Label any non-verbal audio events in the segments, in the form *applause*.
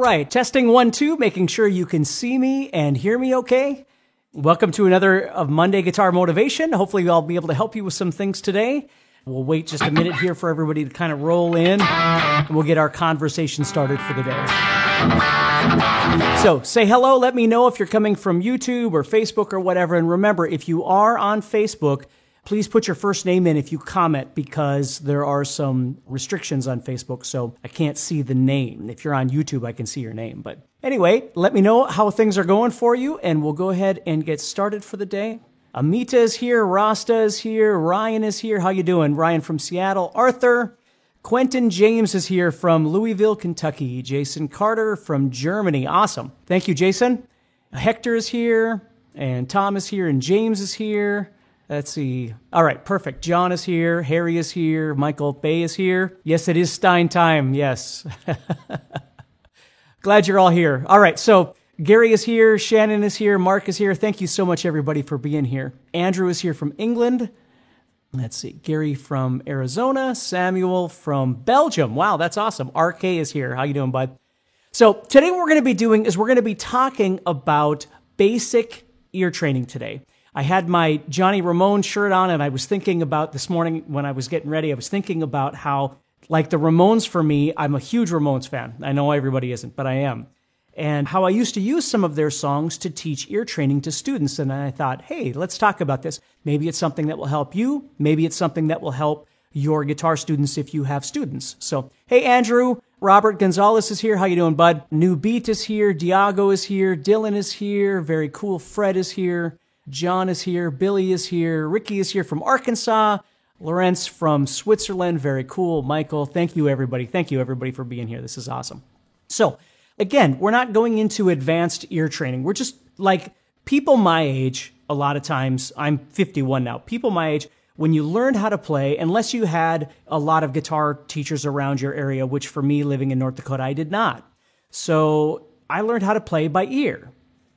Right, testing one, two, making sure you can see me and hear me okay. Welcome to another of Monday Guitar Motivation. Hopefully, I'll be able to help you with some things today. We'll wait just a minute here for everybody to kind of roll in, and we'll get our conversation started for the day. So, say hello. Let me know if you're coming from YouTube or Facebook or whatever. And remember, if you are on Facebook, please put your first name in if you comment because there are some restrictions on Facebook, so I can't see the name. If you're on YouTube, I can see your name. But anyway, let me know how things are going for you, and we'll go ahead and get started for the day. Amita is here, Rasta is here, Ryan is here. How you doing? Ryan from Seattle, Arthur, Quentin James is here from Louisville, Kentucky. Jason Carter from Germany. Awesome. Thank you, Jason. Hector is here, and Tom is here, and James is here. Let's see. All right, perfect. John is here. Harry is here. Michael Bay is here. Yes, it is Stine time. Yes. *laughs* Glad you're all here. All right, so Gary is here. Shannon is here. Mark is here. Thank you so much, everybody, for being here. Andrew is here from England. Let's see. Gary from Arizona. Samuel from Belgium. Wow, that's awesome. RK is here. How you doing, bud? So today what we're going to be doing is we're going to be talking about basic ear training today. I had my Johnny Ramone shirt on, and I was thinking about this morning when I was getting ready, I was thinking about how, like the Ramones for me, I'm a huge Ramones fan. I know everybody isn't, but I am. And how I used to use some of their songs to teach ear training to students. And I thought, hey, let's talk about this. Maybe it's something that will help you. Maybe it's something that will help your guitar students if you have students. So, hey, Andrew, Robert Gonzalez is here. How you doing, bud? New Beat is here. Diago is here. Dylan is here. Very cool. Fred is here. John is here. Billy is here. Ricky is here from Arkansas. Lorenz from Switzerland. Very cool. Michael, thank you, everybody. Thank you, everybody, for being here. This is awesome. So, again, we're not going into advanced ear training. We're just like people my age, a lot of times, I'm 51 now. People my age, when you learned how to play, unless you had a lot of guitar teachers around your area, which for me living in North Dakota, I did not. So I learned how to play by ear.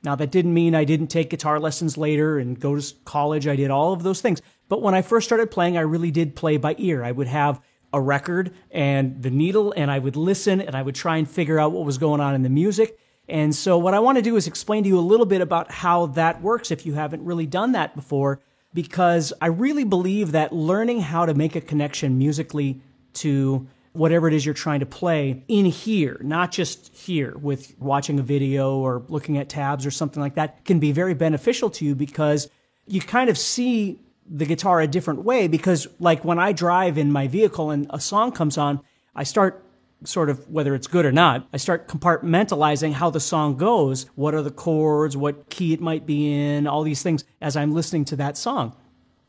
Now, that didn't mean I didn't take guitar lessons later and go to college. I did all of those things. But when I first started playing, I really did play by ear. I would have a record and the needle, and I would listen and I would try and figure out what was going on in the music. And so, what I want to do is explain to you a little bit about how that works if you haven't really done that before, because I really believe that learning how to make a connection musically to whatever it is you're trying to play in here, not just here with watching a video or looking at tabs or something like that, can be very beneficial to you because you kind of see the guitar a different way. Because, like, when I drive in my vehicle and a song comes on, I start sort of whether it's good or not, I start compartmentalizing how the song goes. What are the chords? What key it might be in? All these things as I'm listening to that song.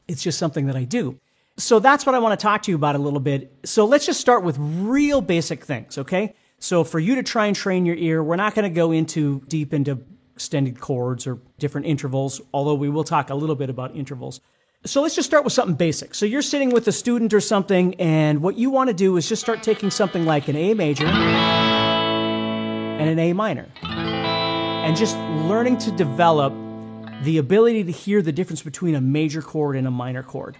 It's just something that I do. So that's what I want to talk to you about a little bit. So let's just start with real basic things, okay? So for you to try and train your ear, we're not going to go into deep into extended chords or different intervals, although we will talk a little bit about intervals. So let's just start with something basic. So you're sitting with a student or something, and what you want to do is just start taking something like an A major and an A minor, and just learning to develop the ability to hear the difference between a major chord and a minor chord.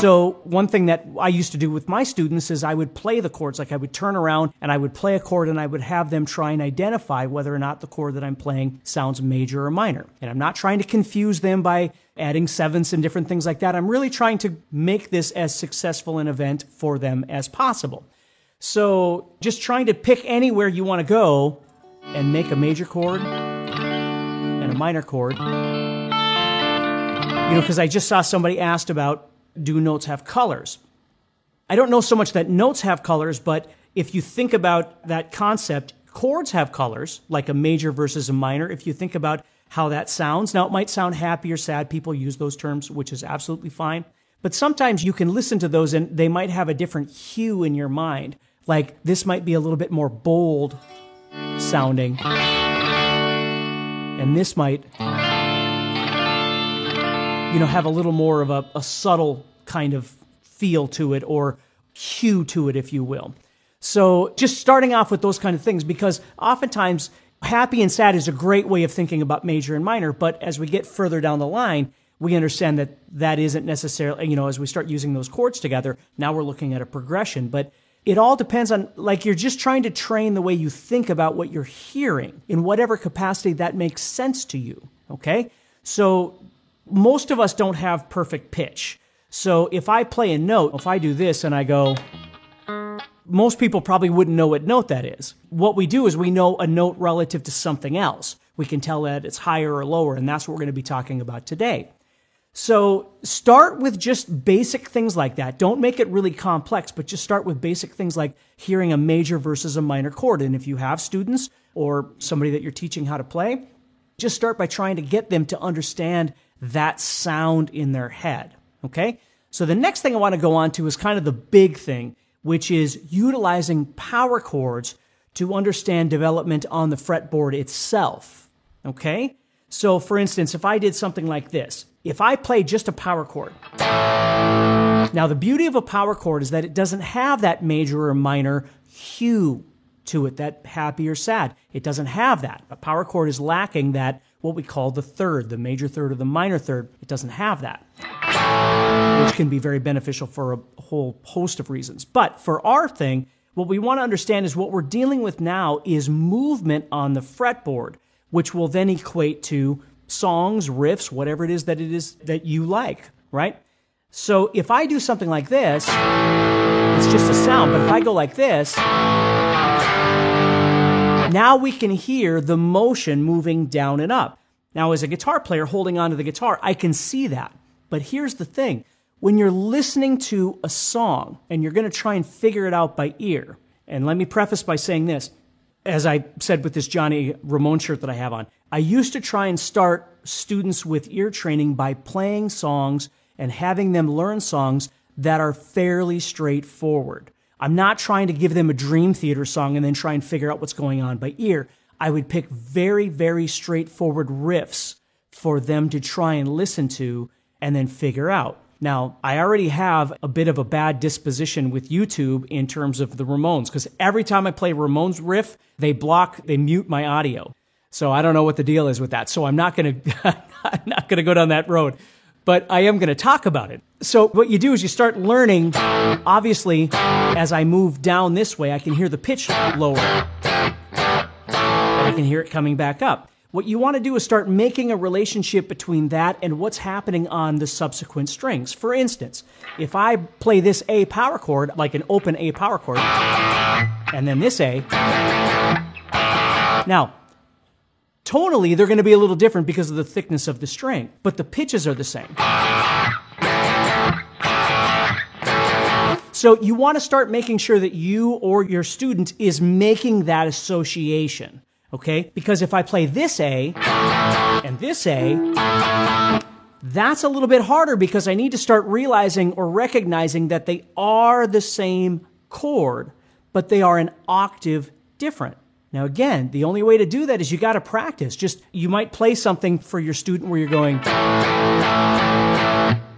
So, one thing that I used to do with my students is I would play the chords. Like I would turn around and I would play a chord and I would have them try and identify whether or not the chord that I'm playing sounds major or minor. And I'm not trying to confuse them by adding sevenths and different things like that. I'm really trying to make this as successful an event for them as possible. So, just trying to pick anywhere you want to go and make a major chord and a minor chord. You know, because I just saw somebody asked about do notes have colors? I don't know so much that notes have colors, but if you think about that concept, chords have colors, like a major versus a minor. If you think about how that sounds, now it might sound happy or sad. People use those terms, which is absolutely fine. But sometimes you can listen to those and they might have a different hue in your mind. Like this might be a little bit more bold sounding, and this might, you know, have a little more of a, a subtle kind of feel to it or hue to it, if you will. So just starting off with those kind of things, because oftentimes happy and sad is a great way of thinking about major and minor. But as we get further down the line, we understand that that isn't necessarily, you know, as we start using those chords together, now we're looking at a progression. But it all depends on, like, you're just trying to train the way you think about what you're hearing in whatever capacity that makes sense to you. Okay? So most of us don't have perfect pitch. So if I play a note, if I do this and I go, most people probably wouldn't know what note that is. What we do is we know a note relative to something else. We can tell that it's higher or lower, and that's what we're going to be talking about today. So start with just basic things like that. Don't make it really complex, but just start with basic things like hearing a major versus a minor chord. And if you have students or somebody that you're teaching how to play, just start by trying to get them to understand that sound in their head. Okay? So the next thing I want to go on to is kind of the big thing, which is utilizing power chords to understand development on the fretboard itself. Okay? So for instance, if I did something like this, if I play just a power chord, now the beauty of a power chord is that it doesn't have that major or minor hue to it, that happy or sad. It doesn't have that. A power chord is lacking that what we call the third, the major third or the minor third. It doesn't have that, which can be very beneficial for a whole host of reasons. But for our thing, what we want to understand is what we're dealing with now is movement on the fretboard, which will then equate to songs, riffs, whatever it is that it is that you like, right? So if I do something like this, it's just a sound, but if I go like this, now we can hear the motion moving down and up. Now, as a guitar player holding onto the guitar, I can see that. But here's the thing. When you're listening to a song and you're going to try and figure it out by ear, and let me preface by saying this, as I said with this Johnny Ramone shirt that I have on, I used to try and start students with ear training by playing songs and having them learn songs that are fairly straightforward. I'm not trying to give them a dream theater song and then try and figure out what's going on by ear. I would pick very, very straightforward riffs for them to try and listen to and then figure out. Now, I already have a bit of a bad disposition with YouTube in terms of the Ramones because every time I play Ramones riff, they block, they mute my audio. So I don't know what the deal is with that. So I'm not going *laughs* to I'm not going to go down that road, but I am going to talk about it. So what you do is you start learning obviously as I move down this way, I can hear the pitch lower. I can hear it coming back up. What you want to do is start making a relationship between that and what's happening on the subsequent strings. For instance, if I play this A power chord, like an open A power chord, and then this A, now, tonally, they're going to be a little different because of the thickness of the string, but the pitches are the same. So you want to start making sure that you or your student is making that association. Okay? Because if I play this A and this A, that's a little bit harder because I need to start realizing or recognizing that they are the same chord, but they are an octave different. Now, again, the only way to do that is you got to practice. Just, you might play something for your student where you're going,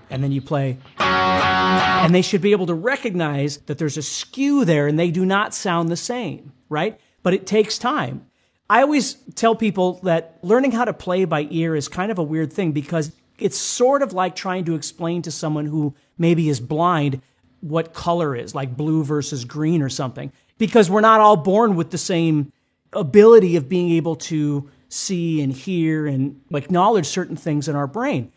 and then you play, and they should be able to recognize that there's a skew there and they do not sound the same, right? But it takes time. I always tell people that learning how to play by ear is kind of a weird thing because it's sort of like trying to explain to someone who maybe is blind what color is, like blue versus green or something, because we're not all born with the same ability of being able to see and hear and acknowledge certain things in our brain.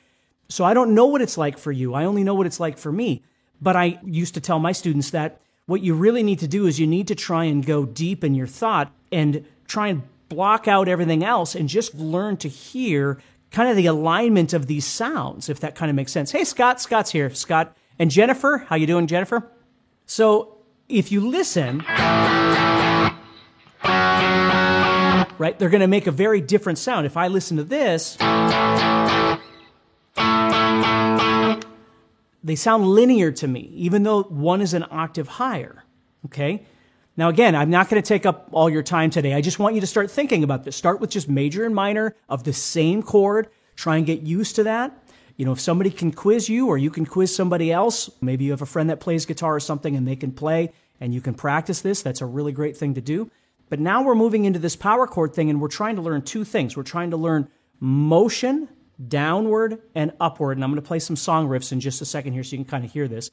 So I don't know what it's like for you. I only know what it's like for me. But I used to tell my students that what you really need to do is you need to try and go deep in your thought and try and block out everything else and just learn to hear kind of the alignment of these sounds, if that kind of makes sense. Hey, Scott, Scott's here. Scott and Jennifer, how you doing, Jennifer? So if you listen, right, they're going to make a very different sound. If I listen to this, they sound linear to me, even though one is an octave higher. Okay? Now, again, I'm not going to take up all your time today. I just want you to start thinking about this. Start with just major and minor of the same chord. Try and get used to that. You know, if somebody can quiz you or you can quiz somebody else, maybe you have a friend that plays guitar or something and they can play and you can practice this. That's a really great thing to do. But now we're moving into this power chord thing and we're trying to learn two things. We're trying to learn motion downward and upward. And I'm going to play some song riffs in just a second here so you can kind of hear this.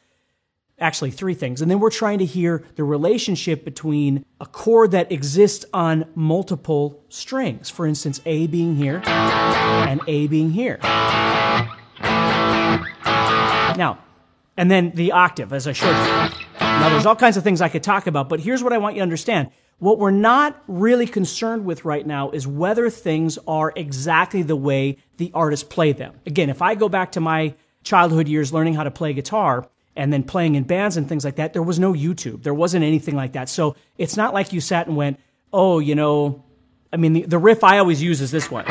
Actually, three things. And then we're trying to hear the relationship between a chord that exists on multiple strings. For instance, A being here and A being here. Now, and then the octave, as I showed you. Now, there's all kinds of things I could talk about, but here's what I want you to understand. What we're not really concerned with right now is whether things are exactly the way the artist played them. Again, if I go back to my childhood years learning how to play guitar and then playing in bands and things like that, there was no YouTube. There wasn't anything like that. So it's not like you sat and went, oh, you know, I mean, the, the riff I always use is this one.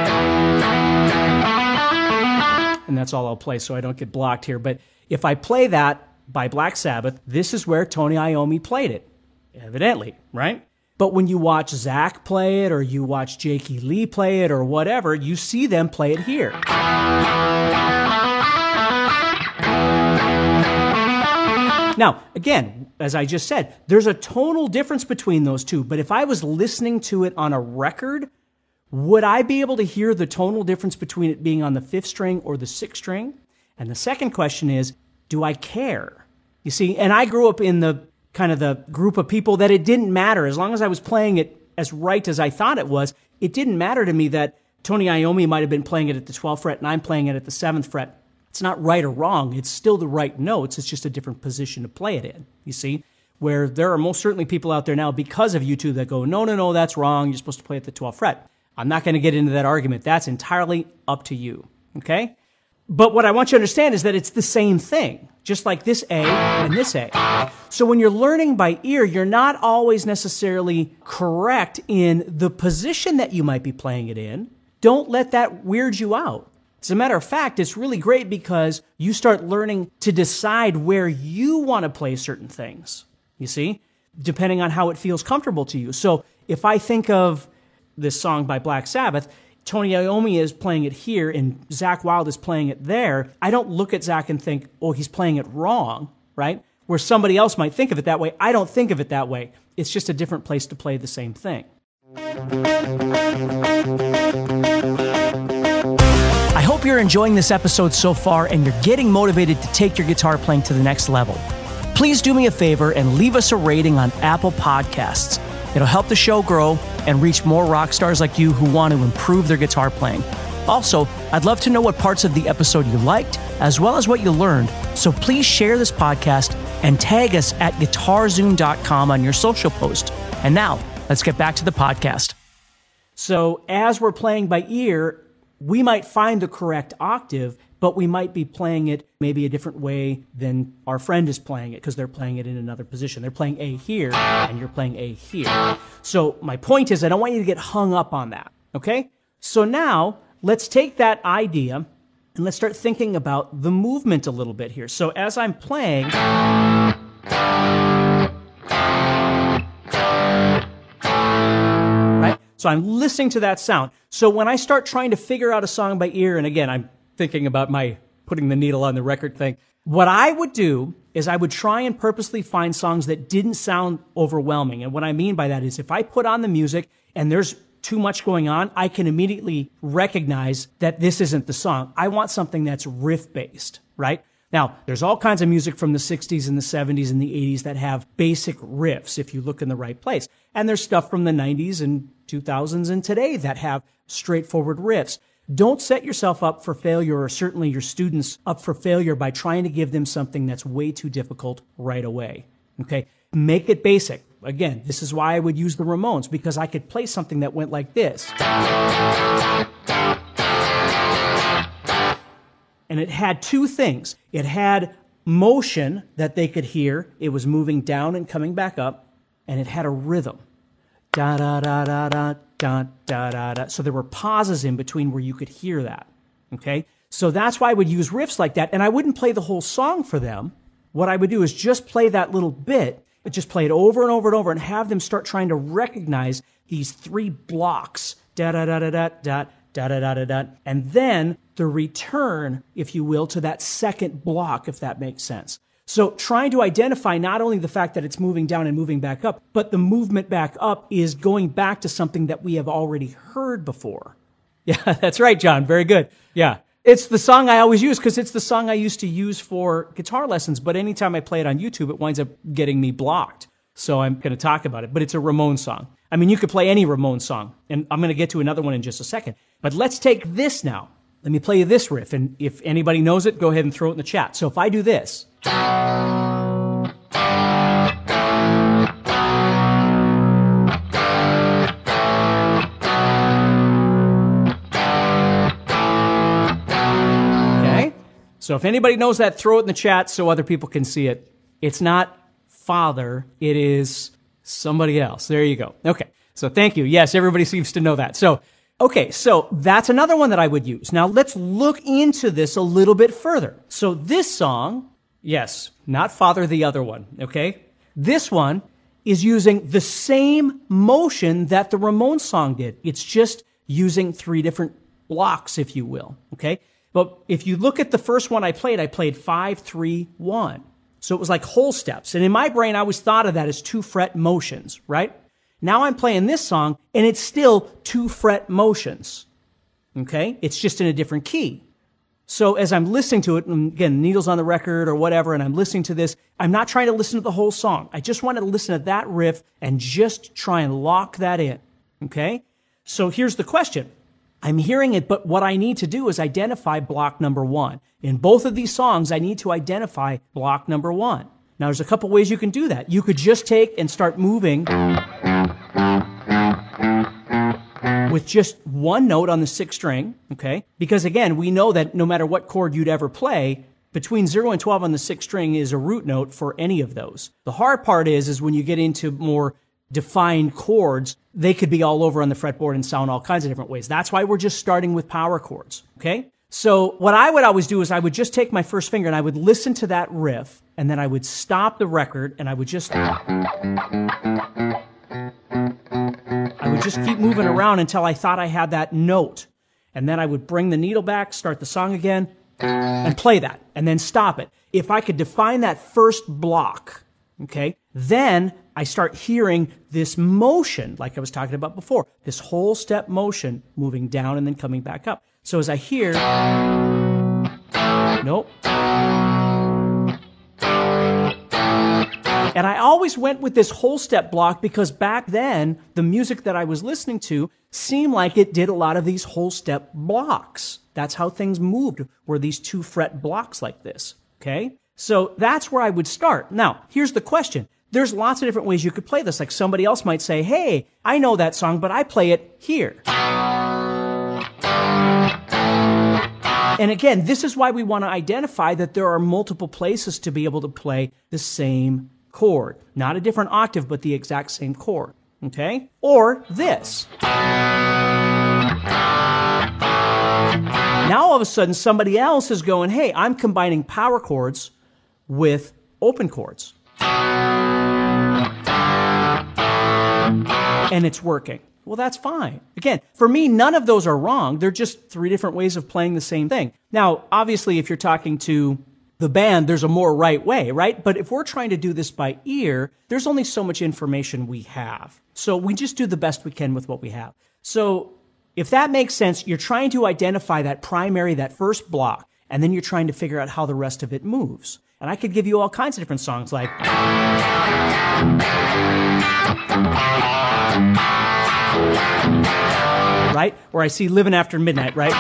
And that's all I'll play so I don't get blocked here. But if I play that by Black Sabbath, this is where Tony Iommi played it, evidently, right? But when you watch Zakk play it or you watch Jakey Lee play it or whatever, you see them play it here. Now, again, as I just said, there's a tonal difference between those two, but if I was listening to it on a record, would I be able to hear the tonal difference between it being on the fifth string or the sixth string? And the second question is, do I care? You see, and I grew up in the kind of the group of people that it didn't matter. As long as I was playing it as right as I thought it was, it didn't matter to me that Tony Iommi might have been playing it at the 12th fret and I'm playing it at the 7th fret. It's not right or wrong. It's still the right notes. It's just a different position to play it in. You see? Where there are most certainly people out there now because of YouTube that go, no, no, no, that's wrong. You're supposed to play at the 12th fret. I'm not going to get into that argument. That's entirely up to you. Okay? But what I want you to understand is that it's the same thing, just like this A and this A. So when you're learning by ear, you're not always necessarily correct in the position that you might be playing it in. Don't let that weird you out. As a matter of fact, it's really great because you start learning to decide where you want to play certain things. You see, depending on how it feels comfortable to you. So if I think of this song by Black Sabbath, Tony Iommi is playing it here and Zakk Wylde is playing it there, I don't look at Zakk and think, oh, he's playing it wrong, right? Where somebody else might think of it that way. I don't think of it that way. It's just a different place to play the same thing. Hope you're enjoying this episode so far and you're getting motivated to take your guitar playing to the next level. Please do me a favor and leave us a rating on Apple Podcasts. It'll help the show grow and reach more rock stars like you who want to improve their guitar playing. Also, I'd love to know what parts of the episode you liked, as well as what you learned. So please share this podcast and tag us at guitarzoom.com on your social post. And now, let's get back to the podcast. So, as we're playing by ear, we might find the correct octave, but we might be playing it maybe a different way than our friend is playing it because they're playing it in another position. They're playing A here and you're playing A here. So my point is I don't want you to get hung up on that. Okay? So now let's take that idea and let's start thinking about the movement a little bit here. So as I'm playing? So I'm listening to that sound. So when I start trying to figure out a song by ear, and again, I'm thinking about my putting the needle on the record thing. What I would do is I would try and purposely find songs that didn't sound overwhelming. And what I mean by that is if I put on the music and there's too much going on, I can immediately recognize that this isn't the song. I want something that's riff based, right? Now, there's all kinds of music from the 60s and the 70s and the 80s that have basic riffs if you look in the right place. And there's stuff from the 90s and 2000s and today that have straightforward riffs. Don't set yourself up for failure or certainly your students up for failure by trying to give them something that's way too difficult right away. Okay. Make it basic. Again, this is why I would use the Ramones because I could play something that went like this. And it had two things. It had motion that they could hear. It was moving down and coming back up. And it had a rhythm. Da da da da da da da da da. So there were pauses in between where you could hear that. Okay. So that's why I would use riffs like that. And I wouldn't play the whole song for them. What I would do is just play that little bit But just play it over and over and over and have them start trying to recognize these three blocks. Da da da da da da da da da da da. And then the return, if you will, to that second block, if that makes sense. So trying to identify not only the fact that it's moving down and moving back up, but the movement back up is going back to something that we have already heard before. *laughs* Yeah, that's right, John. Very good. Yeah. It's the song I always use because it's the song I used to use for guitar lessons. But anytime I play it on YouTube, it winds up getting me blocked. So I'm going to talk about it. But it's a Ramon song. I mean, you could play any Ramon song, and I'm going to get to another one in just a second. But let's take this now. Let me play you this riff, and if anybody knows it, go ahead and throw it in the chat. So if I do this. Okay? So if anybody knows that, throw it in the chat so other people can see it. It's not father, it is somebody else. There you go. Okay. So thank you. Yes, everybody seems to know that. So, okay. So that's another one that I would use. Now let's look into this a little bit further. So this song, yes, not father, the other one. Okay. This one is using the same motion that the Ramones song did. It's just using three different blocks, if you will. Okay. But if you look at the first one I played, I played five, three, one. So it was like whole steps. And in my brain, I always thought of that as two fret motions, right? Now I'm playing this song and it's still two fret motions. Okay. It's just in a different key. So as I'm listening to it, and again, needles on the record or whatever, and I'm listening to this, I'm not trying to listen to the whole song. I just want to listen to that riff and just try and lock that in. Okay. So here's the question. I'm hearing it, but what I need to do is identify block number one. In both of these songs, I need to identify block number one. Now, there's a couple ways you can do that. You could just take and start moving with just one note on the sixth string, okay? Because again, we know that no matter what chord you'd ever play, between 0 and 12 on the sixth string is a root note for any of those. The hard part is, is when you get into more defined chords, they could be all over on the fretboard and sound all kinds of different ways. That's why we're just starting with power chords, okay? So what I would always do is I would just take my first finger and I would listen to that riff and then I would stop the record and I would just I would just keep moving around until I thought I had that note. And then I would bring the needle back, start the song again, and play that, and then stop it. If I could define that first block, okay, then I start hearing this motion, like I was talking about before, this whole step motion moving down and then coming back up. So as I hear, nope. And I always went with this whole step block because back then, the music that I was listening to seemed like it did a lot of these whole step blocks. That's how things moved, were these two fret blocks like this. Okay? So that's where I would start. Now, here's the question. There's lots of different ways you could play this. Like somebody else might say, hey, I know that song, but I play it here. And again, this is why we want to identify that there are multiple places to be able to play the same chord. Not a different octave, but the exact same chord. Okay? Or this. Now all of a sudden somebody else is going, hey, I'm combining power chords with open chords. And it's working. Well, that's fine. Again, for me, none of those are wrong. They're just three different ways of playing the same thing. Now, obviously, if you're talking to the band, there's a more right way, right? But if we're trying to do this by ear, there's only so much information we have. So we just do the best we can with what we have. So if that makes sense, you're trying to identify that primary, that first block, and then you're trying to figure out how the rest of it moves. And I could give you all kinds of different songs like. Right? Where I see Living After Midnight, right?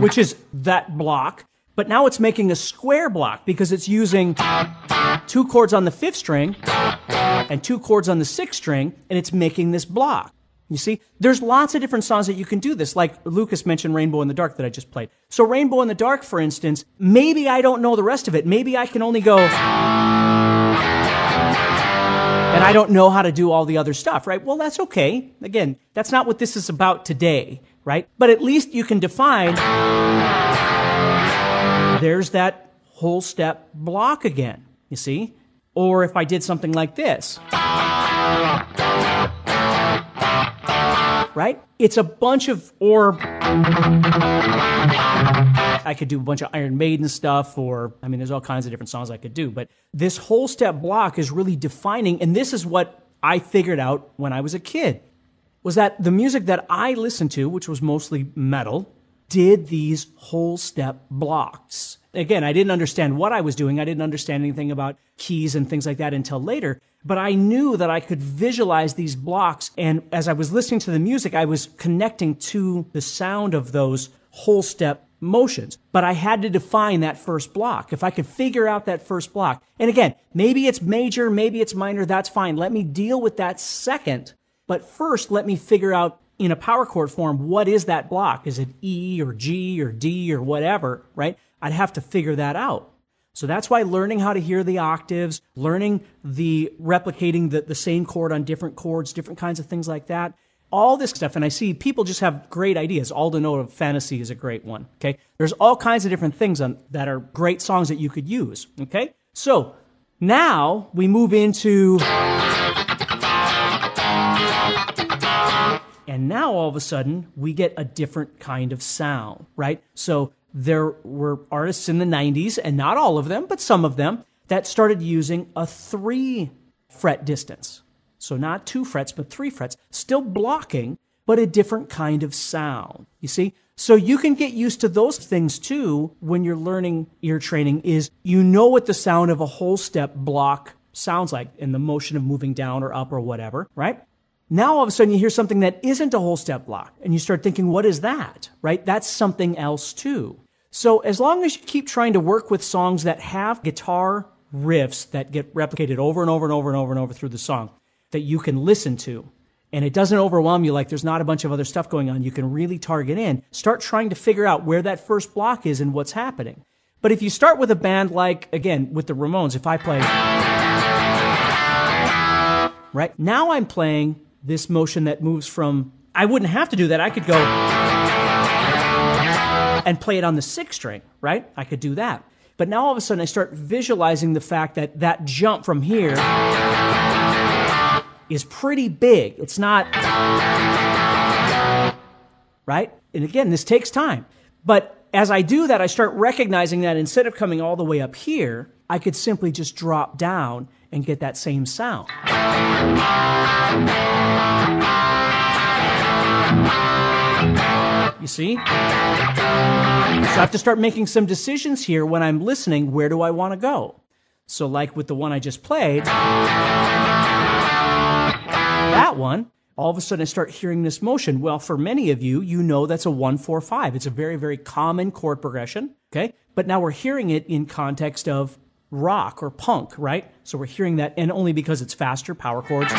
Which is that block. But now it's making a square block because it's using two chords on the fifth string and two chords on the sixth string, and it's making this block. You see, there's lots of different songs that you can do this. Like Lucas mentioned Rainbow in the Dark that I just played. So Rainbow in the Dark, for instance, maybe I don't know the rest of it. Maybe I can only go, and I don't know how to do all the other stuff, right? Well, that's okay. Again, that's not what this is about today, right? But at least you can define, there's that whole step block again. You see? Or if I did something like this. Right? It's a bunch of, or I could do a bunch of Iron Maiden stuff, or, I mean, there's all kinds of different songs I could do, but this whole step block is really defining, and this is what I figured out when I was a kid, was that the music that I listened to, which was mostly metal, did these whole step blocks. Again, I didn't understand what I was doing. I didn't understand anything about keys and things like that until later. But I knew that I could visualize these blocks. And as I was listening to the music, I was connecting to the sound of those whole step motions. But I had to define that first block. If I could figure out that first block. And again, maybe it's major, maybe it's minor. That's fine. Let me deal with that second. But first, let me figure out in a power chord form, what is that block? Is it E or G or D or whatever, right? I'd have to figure that out. So that's why learning how to hear the octaves, learning the replicating the, the same chord on different chords, different kinds of things like that, all this stuff. And I see people just have great ideas. All the Note of Fantasy is a great one. Okay. There's all kinds of different things on, that are great songs that you could use. Okay. So now we move into. And now all of a sudden we get a different kind of sound, right? So there were artists in the 90s, and not all of them, but some of them, that started using a three fret distance. So not two frets, but three frets, still blocking, but a different kind of sound. You see? So you can get used to those things too when you're learning ear training is you know what the sound of a whole step block sounds like in the motion of moving down or up or whatever, right? Now all of a sudden you hear something that isn't a whole step block and you start thinking, what is that? Right? That's something else too. So as long as you keep trying to work with songs that have guitar riffs that get replicated over and over and over and over and over through the song that you can listen to, and it doesn't overwhelm you like there's not a bunch of other stuff going on, you can really target in. Start trying to figure out where that first block is and what's happening. But if you start with a band like, again, with the Ramones, if I play, right? Now I'm playing this motion that moves from, I wouldn't have to do that. I could go and play it on the sixth string, right? I could do that. But now all of a sudden I start visualizing the fact that that jump from here is pretty big. It's not, right? And again, this takes time. But as I do that, I start recognizing that instead of coming all the way up here, I could simply just drop down and get that same sound. You see? So I have to start making some decisions here when I'm listening. Where do I want to go? So, like with the one I just played, that one, all of a sudden I start hearing this motion. Well, for many of you, you know that's a one, four, five. It's a very, very common chord progression. Okay. But now we're hearing it in context of rock or punk, right? So we're hearing that, and only because it's faster power chords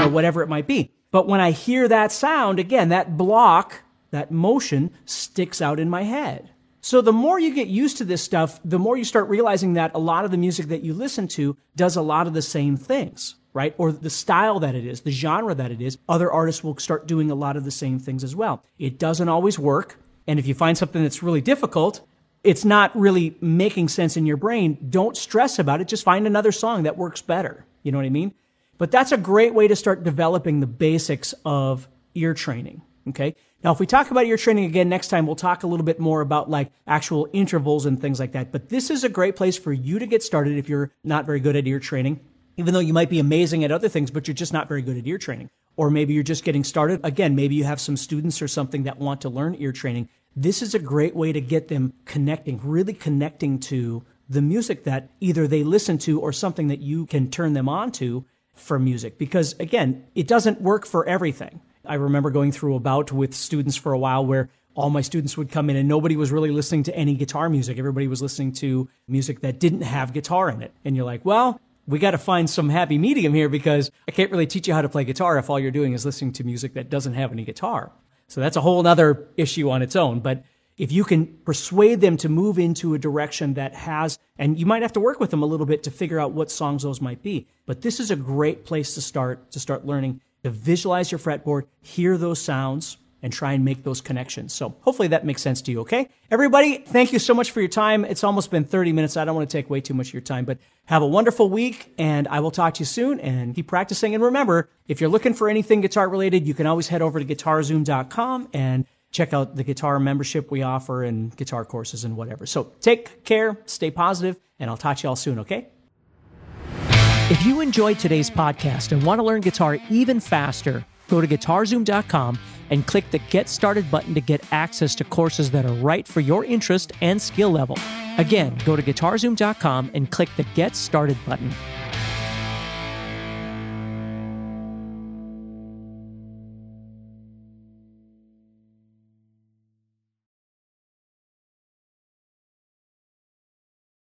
you know, whatever it might be. But when I hear that sound, again, that block, that motion sticks out in my head. So the more you get used to this stuff, the more you start realizing that a lot of the music that you listen to does a lot of the same things, right? Or the style that it is, the genre that it is. Other artists will start doing a lot of the same things as well. It doesn't always work. And if you find something that's really difficult, it's not really making sense in your brain, don't stress about it. Just find another song that works better. You know what I mean? But that's a great way to start developing the basics of ear training. Okay. Now, if we talk about ear training again next time, we'll talk a little bit more about like actual intervals and things like that. But this is a great place for you to get started if you're not very good at ear training, even though you might be amazing at other things, but you're just not very good at ear training. Or maybe you're just getting started. Again, maybe you have some students or something that want to learn ear training. This is a great way to get them connecting, really connecting to the music that either they listen to or something that you can turn them on to for music because again, it doesn't work for everything. I remember going through a bout with students for a while where all my students would come in and nobody was really listening to any guitar music. Everybody was listening to music that didn't have guitar in it. And you're like, well, we got to find some happy medium here because I can't really teach you how to play guitar if all you're doing is listening to music that doesn't have any guitar. So that's a whole other issue on its own. But if you can persuade them to move into a direction that has, and you might have to work with them a little bit to figure out what songs those might be. But this is a great place to start, to start learning to visualize your fretboard, hear those sounds, and try and make those connections. So hopefully that makes sense to you, okay? Everybody, thank you so much for your time. It's almost been 30 minutes. I don't want to take way too much of your time, but have a wonderful week and I will talk to you soon and keep practicing. And remember, if you're looking for anything guitar related, you can always head over to guitarzoom.com and check out the guitar membership we offer and guitar courses and whatever. So take care, stay positive, and I'll talk to you all soon, okay? If you enjoyed today's podcast and want to learn guitar even faster, go to guitarzoom.com and click the Get Started button to get access to courses that are right for your interest and skill level. Again, go to guitarzoom.com and click the Get Started button.